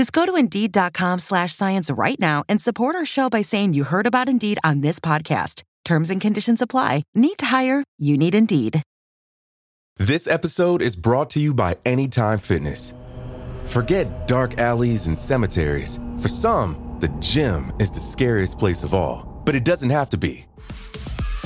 Just go to Indeed.com slash science right now and support our show by saying you heard about Indeed on this podcast. Terms and conditions apply. Need to hire? You need Indeed. This episode is brought to you by Anytime Fitness. Forget dark alleys and cemeteries. For some, the gym is the scariest place of all, but it doesn't have to be.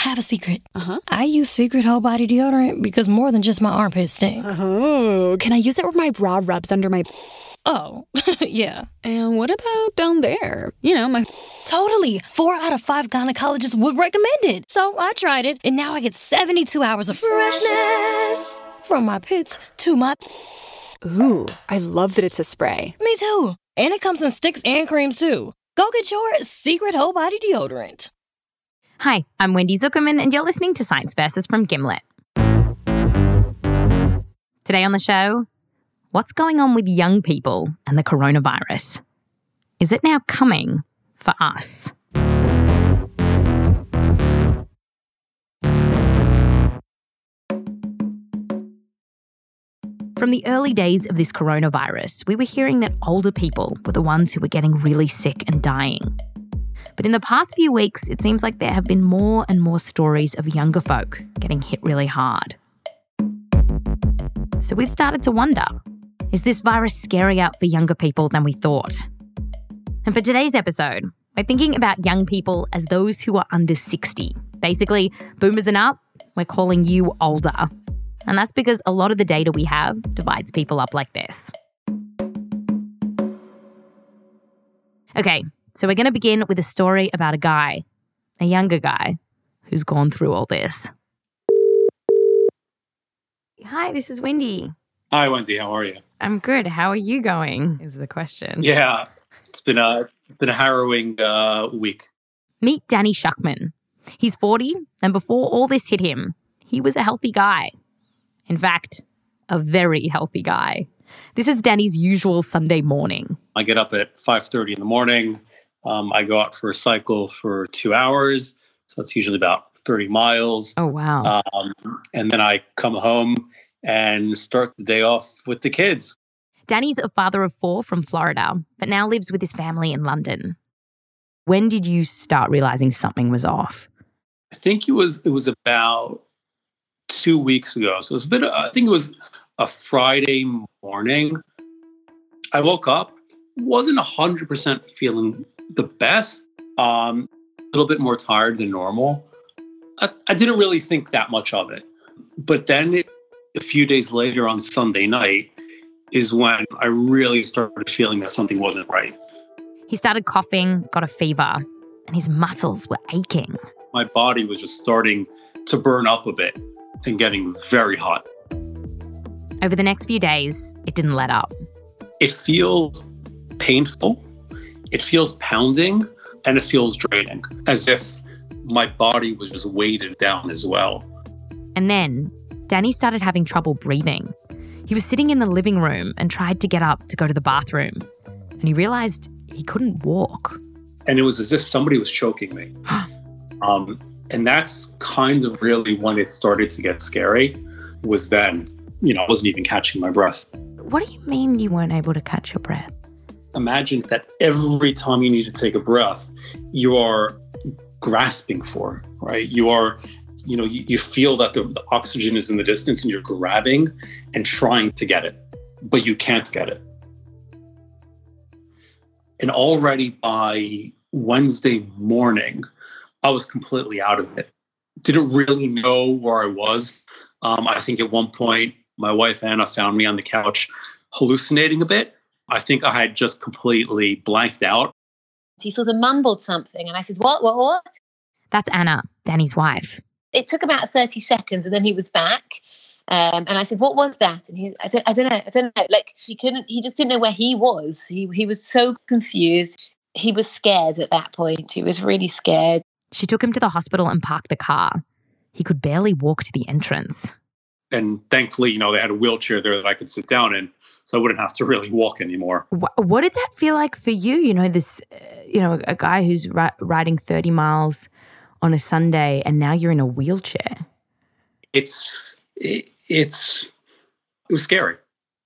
Psst. Hey, I have a secret. Uh huh. I use Secret Whole Body Deodorant because more than just my armpits stink. Oh, can I use it where my bra rubs under my. Oh, yeah. And what about down there? You know, my. Totally. Four out of five gynecologists would recommend it. So I tried it, and now I get 72 hours of freshness from my pits to my. Ooh, I love that it's a spray. Me too. And it comes in sticks and creams too. Go get your Secret Whole Body Deodorant. Hi, I'm Wendy Zukerman, and you're listening to Science Versus from Gimlet. Today on the show, what's going on with young people and the coronavirus? Is it now coming for us? From the early days of this coronavirus, we were hearing that older people were the ones who were getting really sick and dying. But in the past few weeks, it seems like there have been more and more stories of younger folk getting hit really hard. So we've started to wonder is this virus scarier for younger people than we thought? And for today's episode, we're thinking about young people as those who are under 60. Basically, boomers and up, we're calling you older. And that's because a lot of the data we have divides people up like this. Okay, so we're going to begin with a story about a guy, a younger guy, who's gone through all this. Hi, this is Wendy. Hi, Wendy. How are you? I'm good. How are you going? Is the question. Yeah, it's been a it's been a harrowing uh, week. Meet Danny Schuchman. He's 40, and before all this hit him, he was a healthy guy. In fact, a very healthy guy. This is Danny's usual Sunday morning. I get up at five thirty in the morning. Um, I go out for a cycle for two hours, so it's usually about thirty miles. Oh wow! Um, and then I come home and start the day off with the kids. Danny's a father of four from Florida, but now lives with his family in London. When did you start realizing something was off? I think it was it was about two weeks ago. So it was a bit. I think it was a Friday morning. I woke up, wasn't hundred percent feeling the best. Um, a little bit more tired than normal. I, I didn't really think that much of it, but then it, a few days later on Sunday night is when I really started feeling that something wasn't right. He started coughing, got a fever, and his muscles were aching. My body was just starting to burn up a bit and getting very hot. Over the next few days, it didn't let up. It feels painful, it feels pounding, and it feels draining, as if my body was just weighted down as well. And then Danny started having trouble breathing. He was sitting in the living room and tried to get up to go to the bathroom. And he realized he couldn't walk. And it was as if somebody was choking me. um, and that's kind of really when it started to get scary, was then, you know, I wasn't even catching my breath. What do you mean you weren't able to catch your breath? Imagine that every time you need to take a breath, you are grasping for, right? You are you know you, you feel that the, the oxygen is in the distance and you're grabbing and trying to get it but you can't get it. And already by wednesday morning i was completely out of it. Didn't really know where i was. Um, i think at one point my wife anna found me on the couch hallucinating a bit I think I had just completely blanked out. He sort of mumbled something, and I said, What, what, what? That's Anna, Danny's wife. It took about 30 seconds, and then he was back. Um, and I said, "What was that?" And he, I don't, I don't know, I don't know. Like he couldn't, he just didn't know where he was. He he was so confused. He was scared at that point. He was really scared. She took him to the hospital and parked the car. He could barely walk to the entrance. And thankfully, you know, they had a wheelchair there that I could sit down in, so I wouldn't have to really walk anymore. What, did that feel like for you? You know, this, uh, you know, a guy who's ri- riding 30 miles on a Sunday and now you're in a wheelchair. It's, it, it's, it was scary.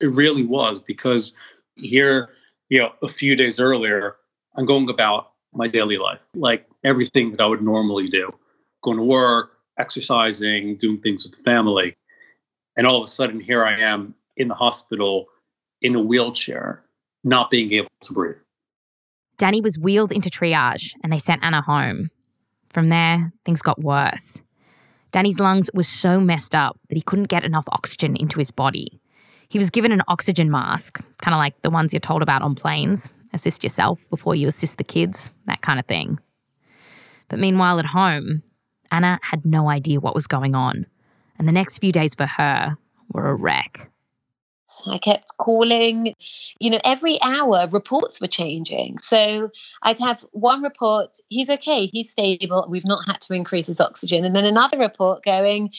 It really was because here, you know, a few days earlier, I'm going about my daily life, like everything that I would normally do going to work, exercising, doing things with the family. And all of a sudden, here I am in the hospital in a wheelchair, not being able to breathe. Danny was wheeled into triage and they sent Anna home. From there, things got worse. Danny's lungs were so messed up that he couldn't get enough oxygen into his body. He was given an oxygen mask, kind of like the ones you're told about on planes assist yourself before you assist the kids, that kind of thing. But meanwhile, at home, Anna had no idea what was going on, and the next few days for her were a wreck. I kept calling. You know, every hour reports were changing. So I'd have one report, he's okay, he's stable, we've not had to increase his oxygen. And then another report going,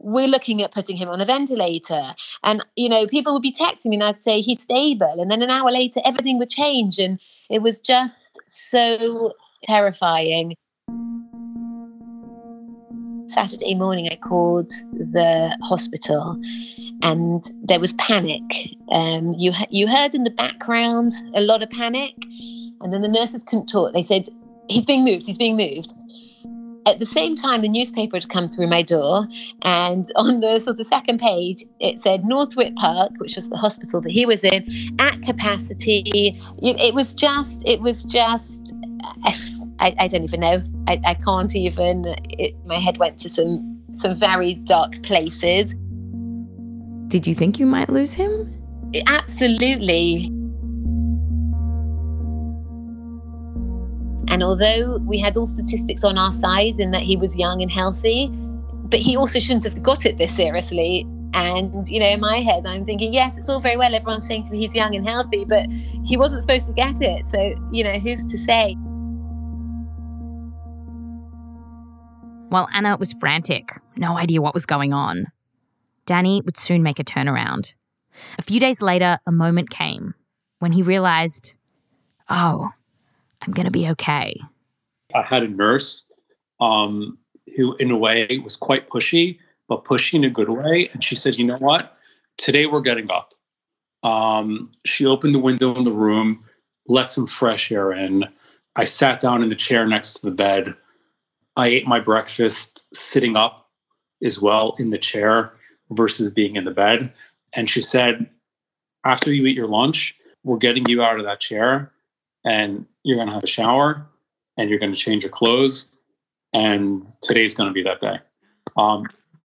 we're looking at putting him on a ventilator. And, you know, people would be texting me and I'd say, he's stable. And then an hour later, everything would change. And it was just so terrifying. Saturday morning, I called the hospital and there was panic. Um, you, you heard in the background a lot of panic. And then the nurses couldn't talk. They said, he's being moved, he's being moved. At the same time, the newspaper had come through my door, and on the sort of second page, it said Northwick Park, which was the hospital that he was in, at capacity. It was just, it was just, I, I don't even know. I, I can't even. It, my head went to some some very dark places. Did you think you might lose him? Absolutely. And although we had all statistics on our side in that he was young and healthy, but he also shouldn't have got it this seriously. And, you know, in my head, I'm thinking, yes, it's all very well. Everyone's saying to me he's young and healthy, but he wasn't supposed to get it. So, you know, who's to say? While Anna was frantic, no idea what was going on, Danny would soon make a turnaround. A few days later, a moment came when he realized, oh, I'm going to be okay. I had a nurse um, who, in a way, was quite pushy, but pushy in a good way. And she said, You know what? Today we're getting up. Um, she opened the window in the room, let some fresh air in. I sat down in the chair next to the bed. I ate my breakfast sitting up as well in the chair versus being in the bed. And she said, After you eat your lunch, we're getting you out of that chair and you're going to have a shower and you're going to change your clothes. And today's going to be that day. Um,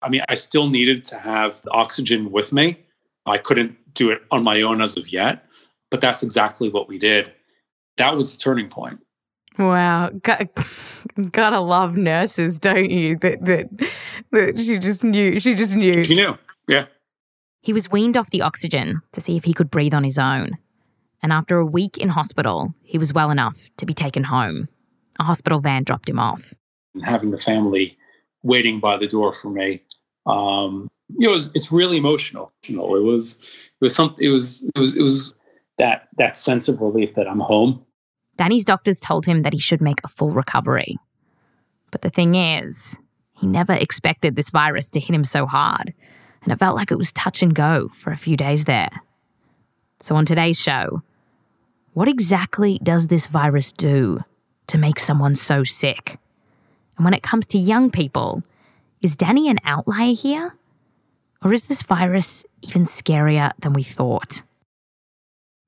I mean, I still needed to have the oxygen with me. I couldn't do it on my own as of yet, but that's exactly what we did. That was the turning point. Wow, Got, gotta love nurses, don't you? That that that she just knew. She just knew. She knew. Yeah. He was weaned off the oxygen to see if he could breathe on his own. And after a week in hospital, he was well enough to be taken home. A hospital van dropped him off. And having the family waiting by the door for me, um, you know, it was, it's really emotional. You know, it was it was something. It was it was it was that that sense of relief that I'm home. Danny's doctors told him that he should make a full recovery. But the thing is, he never expected this virus to hit him so hard, and it felt like it was touch and go for a few days there. So, on today's show, what exactly does this virus do to make someone so sick? And when it comes to young people, is Danny an outlier here? Or is this virus even scarier than we thought?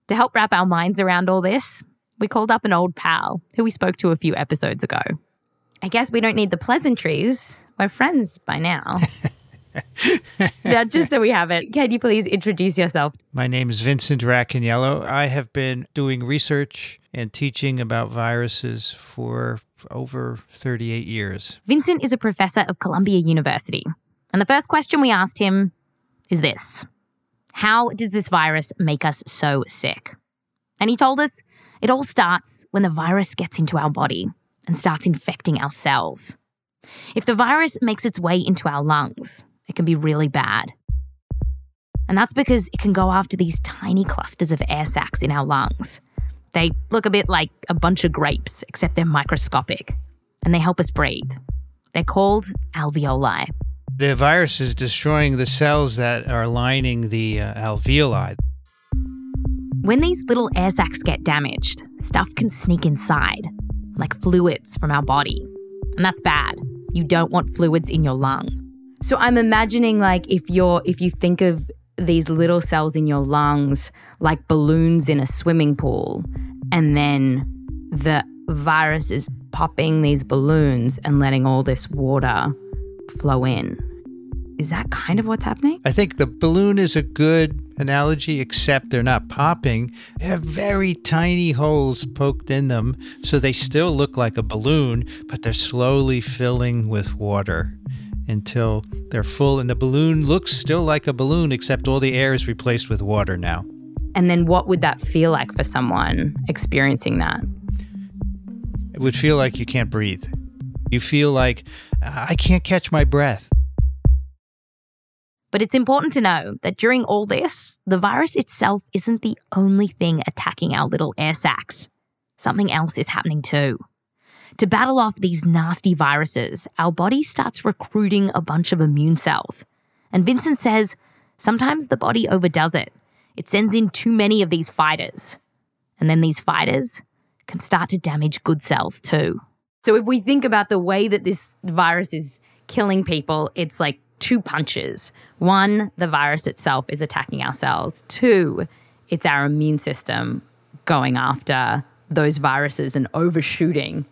To help wrap our minds around all this, we called up an old pal who we spoke to a few episodes ago. I guess we don't need the pleasantries. We're friends by now. now, just so we have it, can you please introduce yourself? My name is Vincent Racaniello. I have been doing research and teaching about viruses for over 38 years. Vincent is a professor of Columbia University. And the first question we asked him is this How does this virus make us so sick? And he told us it all starts when the virus gets into our body and starts infecting our cells. If the virus makes its way into our lungs, it can be really bad. And that's because it can go after these tiny clusters of air sacs in our lungs. They look a bit like a bunch of grapes, except they're microscopic, and they help us breathe. They're called alveoli. The virus is destroying the cells that are lining the uh, alveoli. When these little air sacs get damaged, stuff can sneak inside, like fluids from our body. And that's bad. You don't want fluids in your lung. So I'm imagining like if you're if you think of these little cells in your lungs like balloons in a swimming pool and then the virus is popping these balloons and letting all this water flow in. Is that kind of what's happening? I think the balloon is a good analogy, except they're not popping. They have very tiny holes poked in them, so they still look like a balloon, but they're slowly filling with water until they're full. And the balloon looks still like a balloon, except all the air is replaced with water now. And then what would that feel like for someone experiencing that? It would feel like you can't breathe. You feel like, I can't catch my breath. But it's important to know that during all this, the virus itself isn't the only thing attacking our little air sacs. Something else is happening too. To battle off these nasty viruses, our body starts recruiting a bunch of immune cells. And Vincent says sometimes the body overdoes it. It sends in too many of these fighters. And then these fighters can start to damage good cells too. So if we think about the way that this virus is killing people, it's like two punches. One, the virus itself is attacking our cells. Two, it's our immune system going after those viruses and overshooting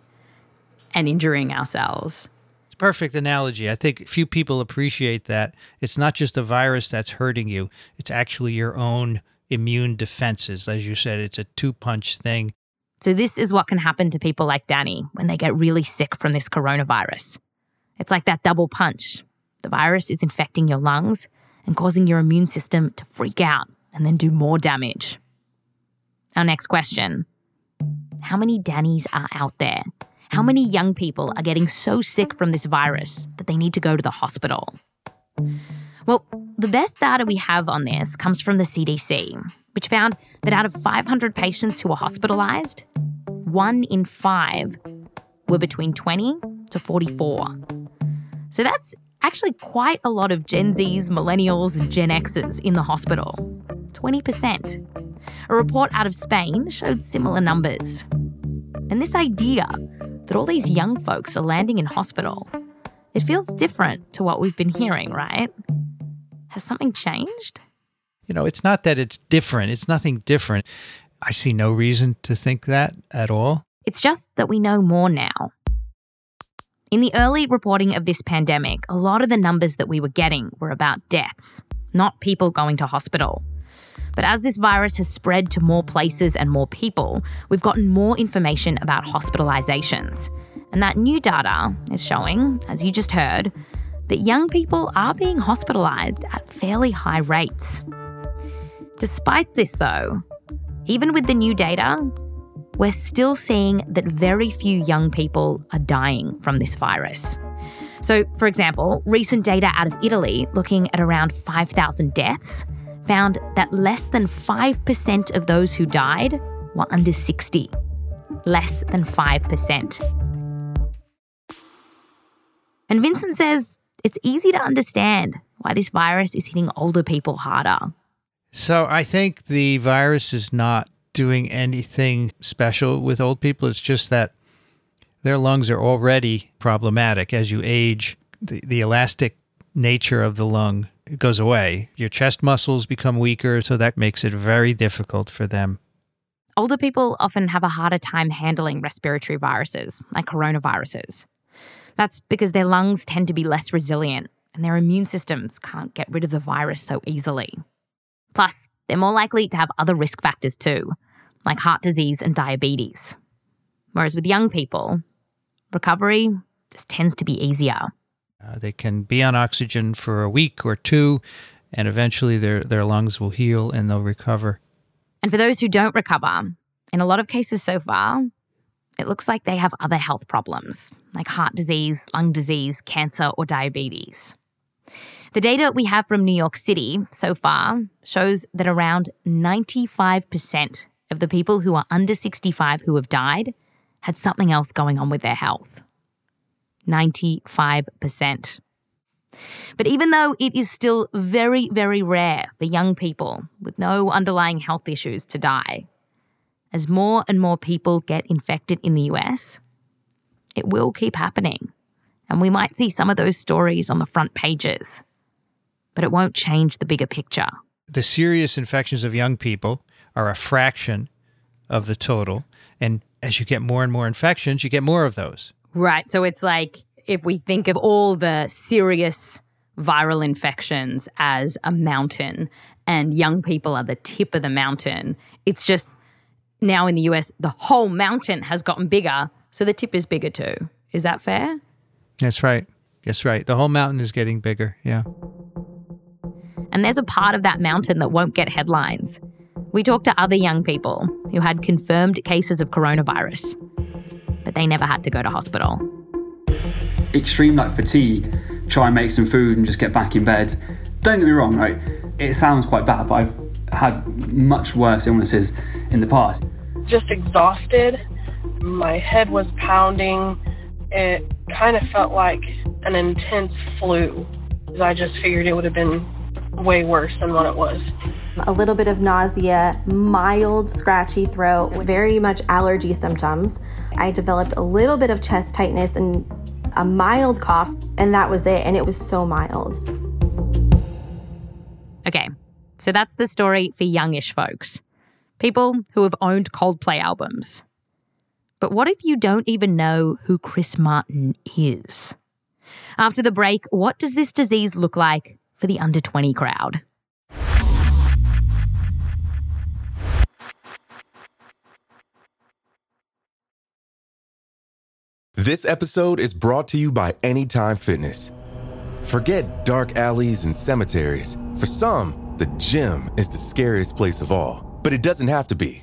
and injuring ourselves. It's a perfect analogy. I think few people appreciate that. It's not just a virus that's hurting you, it's actually your own immune defenses. As you said, it's a two punch thing. So, this is what can happen to people like Danny when they get really sick from this coronavirus. It's like that double punch the virus is infecting your lungs and causing your immune system to freak out and then do more damage. Our next question How many Dannys are out there? How many young people are getting so sick from this virus that they need to go to the hospital? Well, the best data we have on this comes from the CDC, which found that out of 500 patients who were hospitalized, one in five were between 20 to 44. So that's actually quite a lot of Gen Zs, millennials, and Gen Xs in the hospital 20%. A report out of Spain showed similar numbers. And this idea that all these young folks are landing in hospital, it feels different to what we've been hearing, right? Has something changed? You know, it's not that it's different, it's nothing different. I see no reason to think that at all. It's just that we know more now. In the early reporting of this pandemic, a lot of the numbers that we were getting were about deaths, not people going to hospital. But as this virus has spread to more places and more people, we've gotten more information about hospitalizations. And that new data is showing, as you just heard, that young people are being hospitalized at fairly high rates. Despite this, though, even with the new data, we're still seeing that very few young people are dying from this virus. So, for example, recent data out of Italy, looking at around 5,000 deaths, found that less than 5% of those who died were under 60. Less than 5%. And Vincent says it's easy to understand why this virus is hitting older people harder. So I think the virus is not doing anything special with old people. It's just that their lungs are already problematic. As you age, the, the elastic nature of the lung goes away. Your chest muscles become weaker, so that makes it very difficult for them. Older people often have a harder time handling respiratory viruses, like coronaviruses. That's because their lungs tend to be less resilient and their immune systems can't get rid of the virus so easily. Plus, they're more likely to have other risk factors too, like heart disease and diabetes. Whereas with young people, recovery just tends to be easier. Uh, they can be on oxygen for a week or two, and eventually their, their lungs will heal and they'll recover. And for those who don't recover, in a lot of cases so far, it looks like they have other health problems, like heart disease, lung disease, cancer, or diabetes. The data we have from New York City so far shows that around 95% of the people who are under 65 who have died had something else going on with their health. 95%. But even though it is still very, very rare for young people with no underlying health issues to die, as more and more people get infected in the US, it will keep happening. And we might see some of those stories on the front pages. But it won't change the bigger picture. The serious infections of young people are a fraction of the total. And as you get more and more infections, you get more of those. Right. So it's like if we think of all the serious viral infections as a mountain and young people are the tip of the mountain, it's just now in the US, the whole mountain has gotten bigger. So the tip is bigger too. Is that fair? That's right. That's right. The whole mountain is getting bigger. Yeah. And there's a part of that mountain that won't get headlines. We talked to other young people who had confirmed cases of coronavirus, but they never had to go to hospital. Extreme like fatigue, try and make some food and just get back in bed. Don't get me wrong, right? It sounds quite bad, but I've had much worse illnesses in the past. Just exhausted. My head was pounding. It kind of felt like an intense flu. I just figured it would have been way worse than what it was. A little bit of nausea, mild scratchy throat, very much allergy symptoms. I developed a little bit of chest tightness and a mild cough, and that was it. And it was so mild. Okay, so that's the story for youngish folks people who have owned Coldplay albums. But what if you don't even know who Chris Martin is? After the break, what does this disease look like for the under 20 crowd? This episode is brought to you by Anytime Fitness. Forget dark alleys and cemeteries. For some, the gym is the scariest place of all, but it doesn't have to be.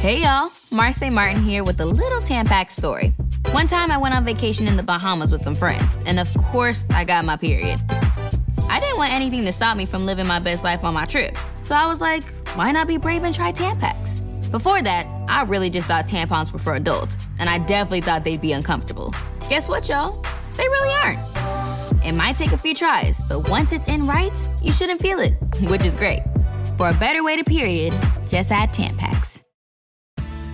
Hey y'all, Marsai Martin here with a little Tampax story. One time I went on vacation in the Bahamas with some friends, and of course, I got my period. I didn't want anything to stop me from living my best life on my trip, so I was like, why not be brave and try Tampax? Before that, I really just thought tampons were for adults, and I definitely thought they'd be uncomfortable. Guess what, y'all? They really aren't. It might take a few tries, but once it's in right, you shouldn't feel it, which is great. For a better way to period, just add Tampax.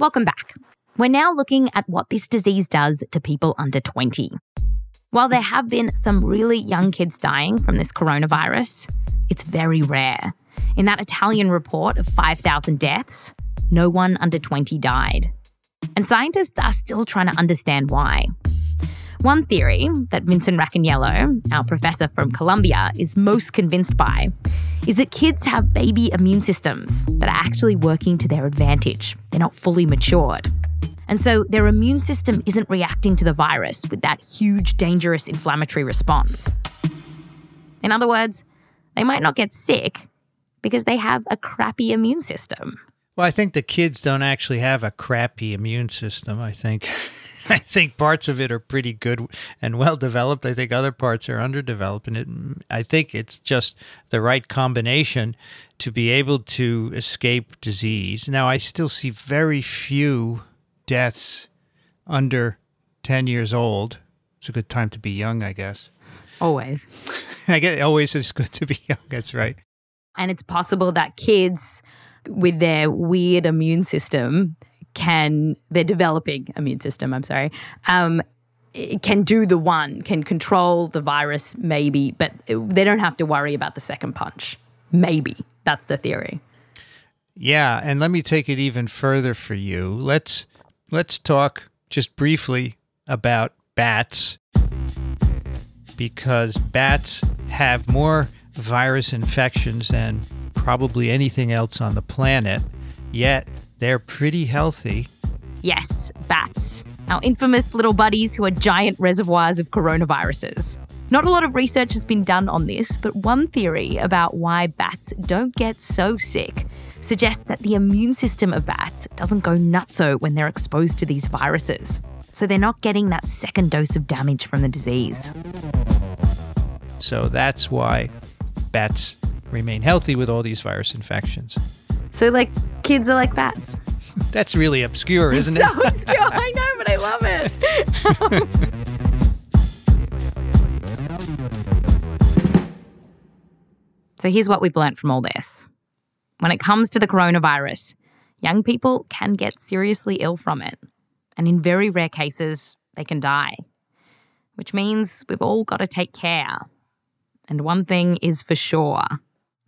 Welcome back. We're now looking at what this disease does to people under 20. While there have been some really young kids dying from this coronavirus, it's very rare. In that Italian report of 5,000 deaths, no one under 20 died. And scientists are still trying to understand why. One theory that Vincent Racaniello, our professor from Columbia, is most convinced by is that kids have baby immune systems that are actually working to their advantage. They're not fully matured. And so their immune system isn't reacting to the virus with that huge, dangerous inflammatory response. In other words, they might not get sick because they have a crappy immune system. Well, I think the kids don't actually have a crappy immune system. I think I think parts of it are pretty good and well developed. I think other parts are underdeveloped, and it, I think it's just the right combination to be able to escape disease. Now, I still see very few deaths under ten years old. It's a good time to be young, I guess. Always. I guess always is good to be young. That's right. And it's possible that kids with their weird immune system can their developing immune system i'm sorry um, can do the one can control the virus maybe but they don't have to worry about the second punch. Maybe. That's the theory. Yeah and let me take it even further for you. Let's let's talk just briefly about bats because bats have more virus infections than probably anything else on the planet yet they're pretty healthy. Yes, bats. Our infamous little buddies who are giant reservoirs of coronaviruses. Not a lot of research has been done on this, but one theory about why bats don't get so sick suggests that the immune system of bats doesn't go nutso when they're exposed to these viruses. So they're not getting that second dose of damage from the disease. So that's why bats remain healthy with all these virus infections. So, like, kids are like bats. That's really obscure, isn't so it? So obscure, I know, but I love it. so, here's what we've learned from all this. When it comes to the coronavirus, young people can get seriously ill from it. And in very rare cases, they can die. Which means we've all got to take care. And one thing is for sure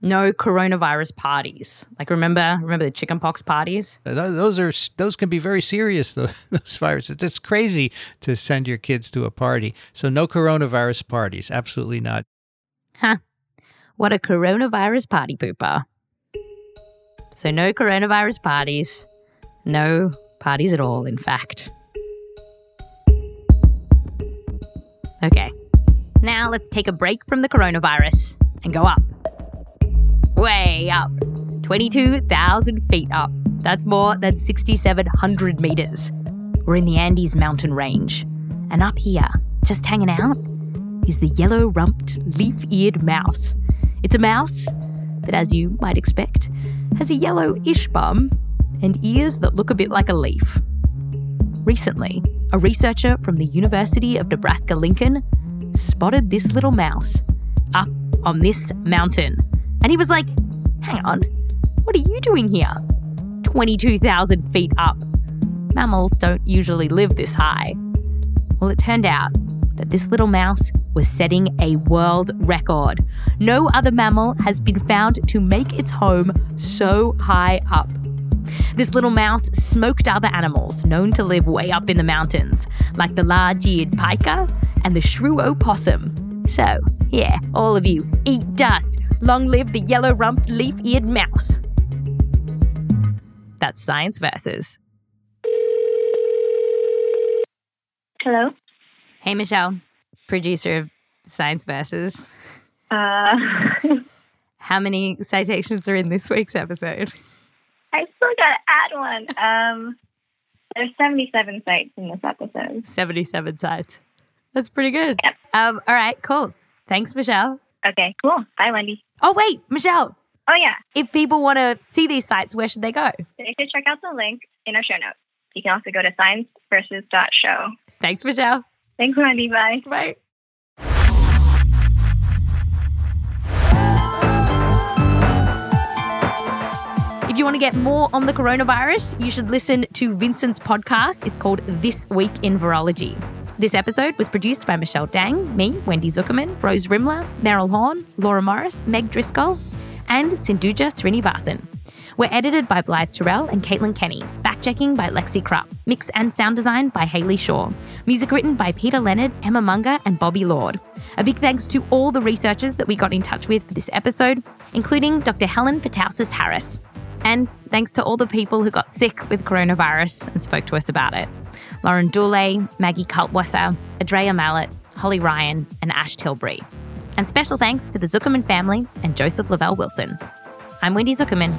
no coronavirus parties. Like remember, remember the chickenpox parties? Those are those can be very serious. Those viruses. It's crazy to send your kids to a party. So no coronavirus parties. Absolutely not. Huh? What a coronavirus party pooper. So no coronavirus parties. No parties at all. In fact. Okay. Now let's take a break from the coronavirus and go up way up 22,000 feet up. That's more than 6,700 meters. We're in the Andes mountain range. And up here, just hanging out, is the yellow rumped, leaf eared mouse. It's a mouse that, as you might expect, has a yellow ish bum and ears that look a bit like a leaf. Recently, a researcher from the University of Nebraska Lincoln spotted this little mouse up on this mountain and he was like, Hang on, what are you doing here? 22,000 feet up. Mammals don't usually live this high. Well, it turned out that this little mouse was setting a world record. No other mammal has been found to make its home so high up. This little mouse smoked other animals known to live way up in the mountains, like the large eared pika and the shrew opossum. So, yeah, all of you, eat dust. Long live the yellow rumped leaf eared mouse. That's Science Versus. Hello. Hey, Michelle, producer of Science Versus. Uh, How many citations are in this week's episode? I still gotta add one. Um, there's 77 sites in this episode. 77 sites. That's pretty good. Yep. Um, all right, cool. Thanks, Michelle. Okay, cool. Bye, Wendy. Oh, wait, Michelle. Oh, yeah. If people want to see these sites, where should they go? They should check out the link in our show notes. You can also go to scienceversus.show. Thanks, Michelle. Thanks, Wendy. Bye. Bye. If you want to get more on the coronavirus, you should listen to Vincent's podcast. It's called This Week in Virology. This episode was produced by Michelle Dang, me, Wendy Zukerman, Rose Rimler, Meryl Horn, Laura Morris, Meg Driscoll, and Sinduja Srinivasan. We're edited by Blythe Terrell and Caitlin Kenney. Back checking by Lexi Krupp. Mix and sound design by Haley Shaw. Music written by Peter Leonard, Emma Munger, and Bobby Lord. A big thanks to all the researchers that we got in touch with for this episode, including Dr. Helen Petousis-Harris. And thanks to all the people who got sick with coronavirus and spoke to us about it. Lauren Dulay, Maggie Kaltwasser, Adria Mallett, Holly Ryan, and Ash Tilbury. And special thanks to the Zukerman family and Joseph Lavelle Wilson. I'm Wendy Zukerman.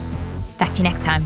Back to you next time.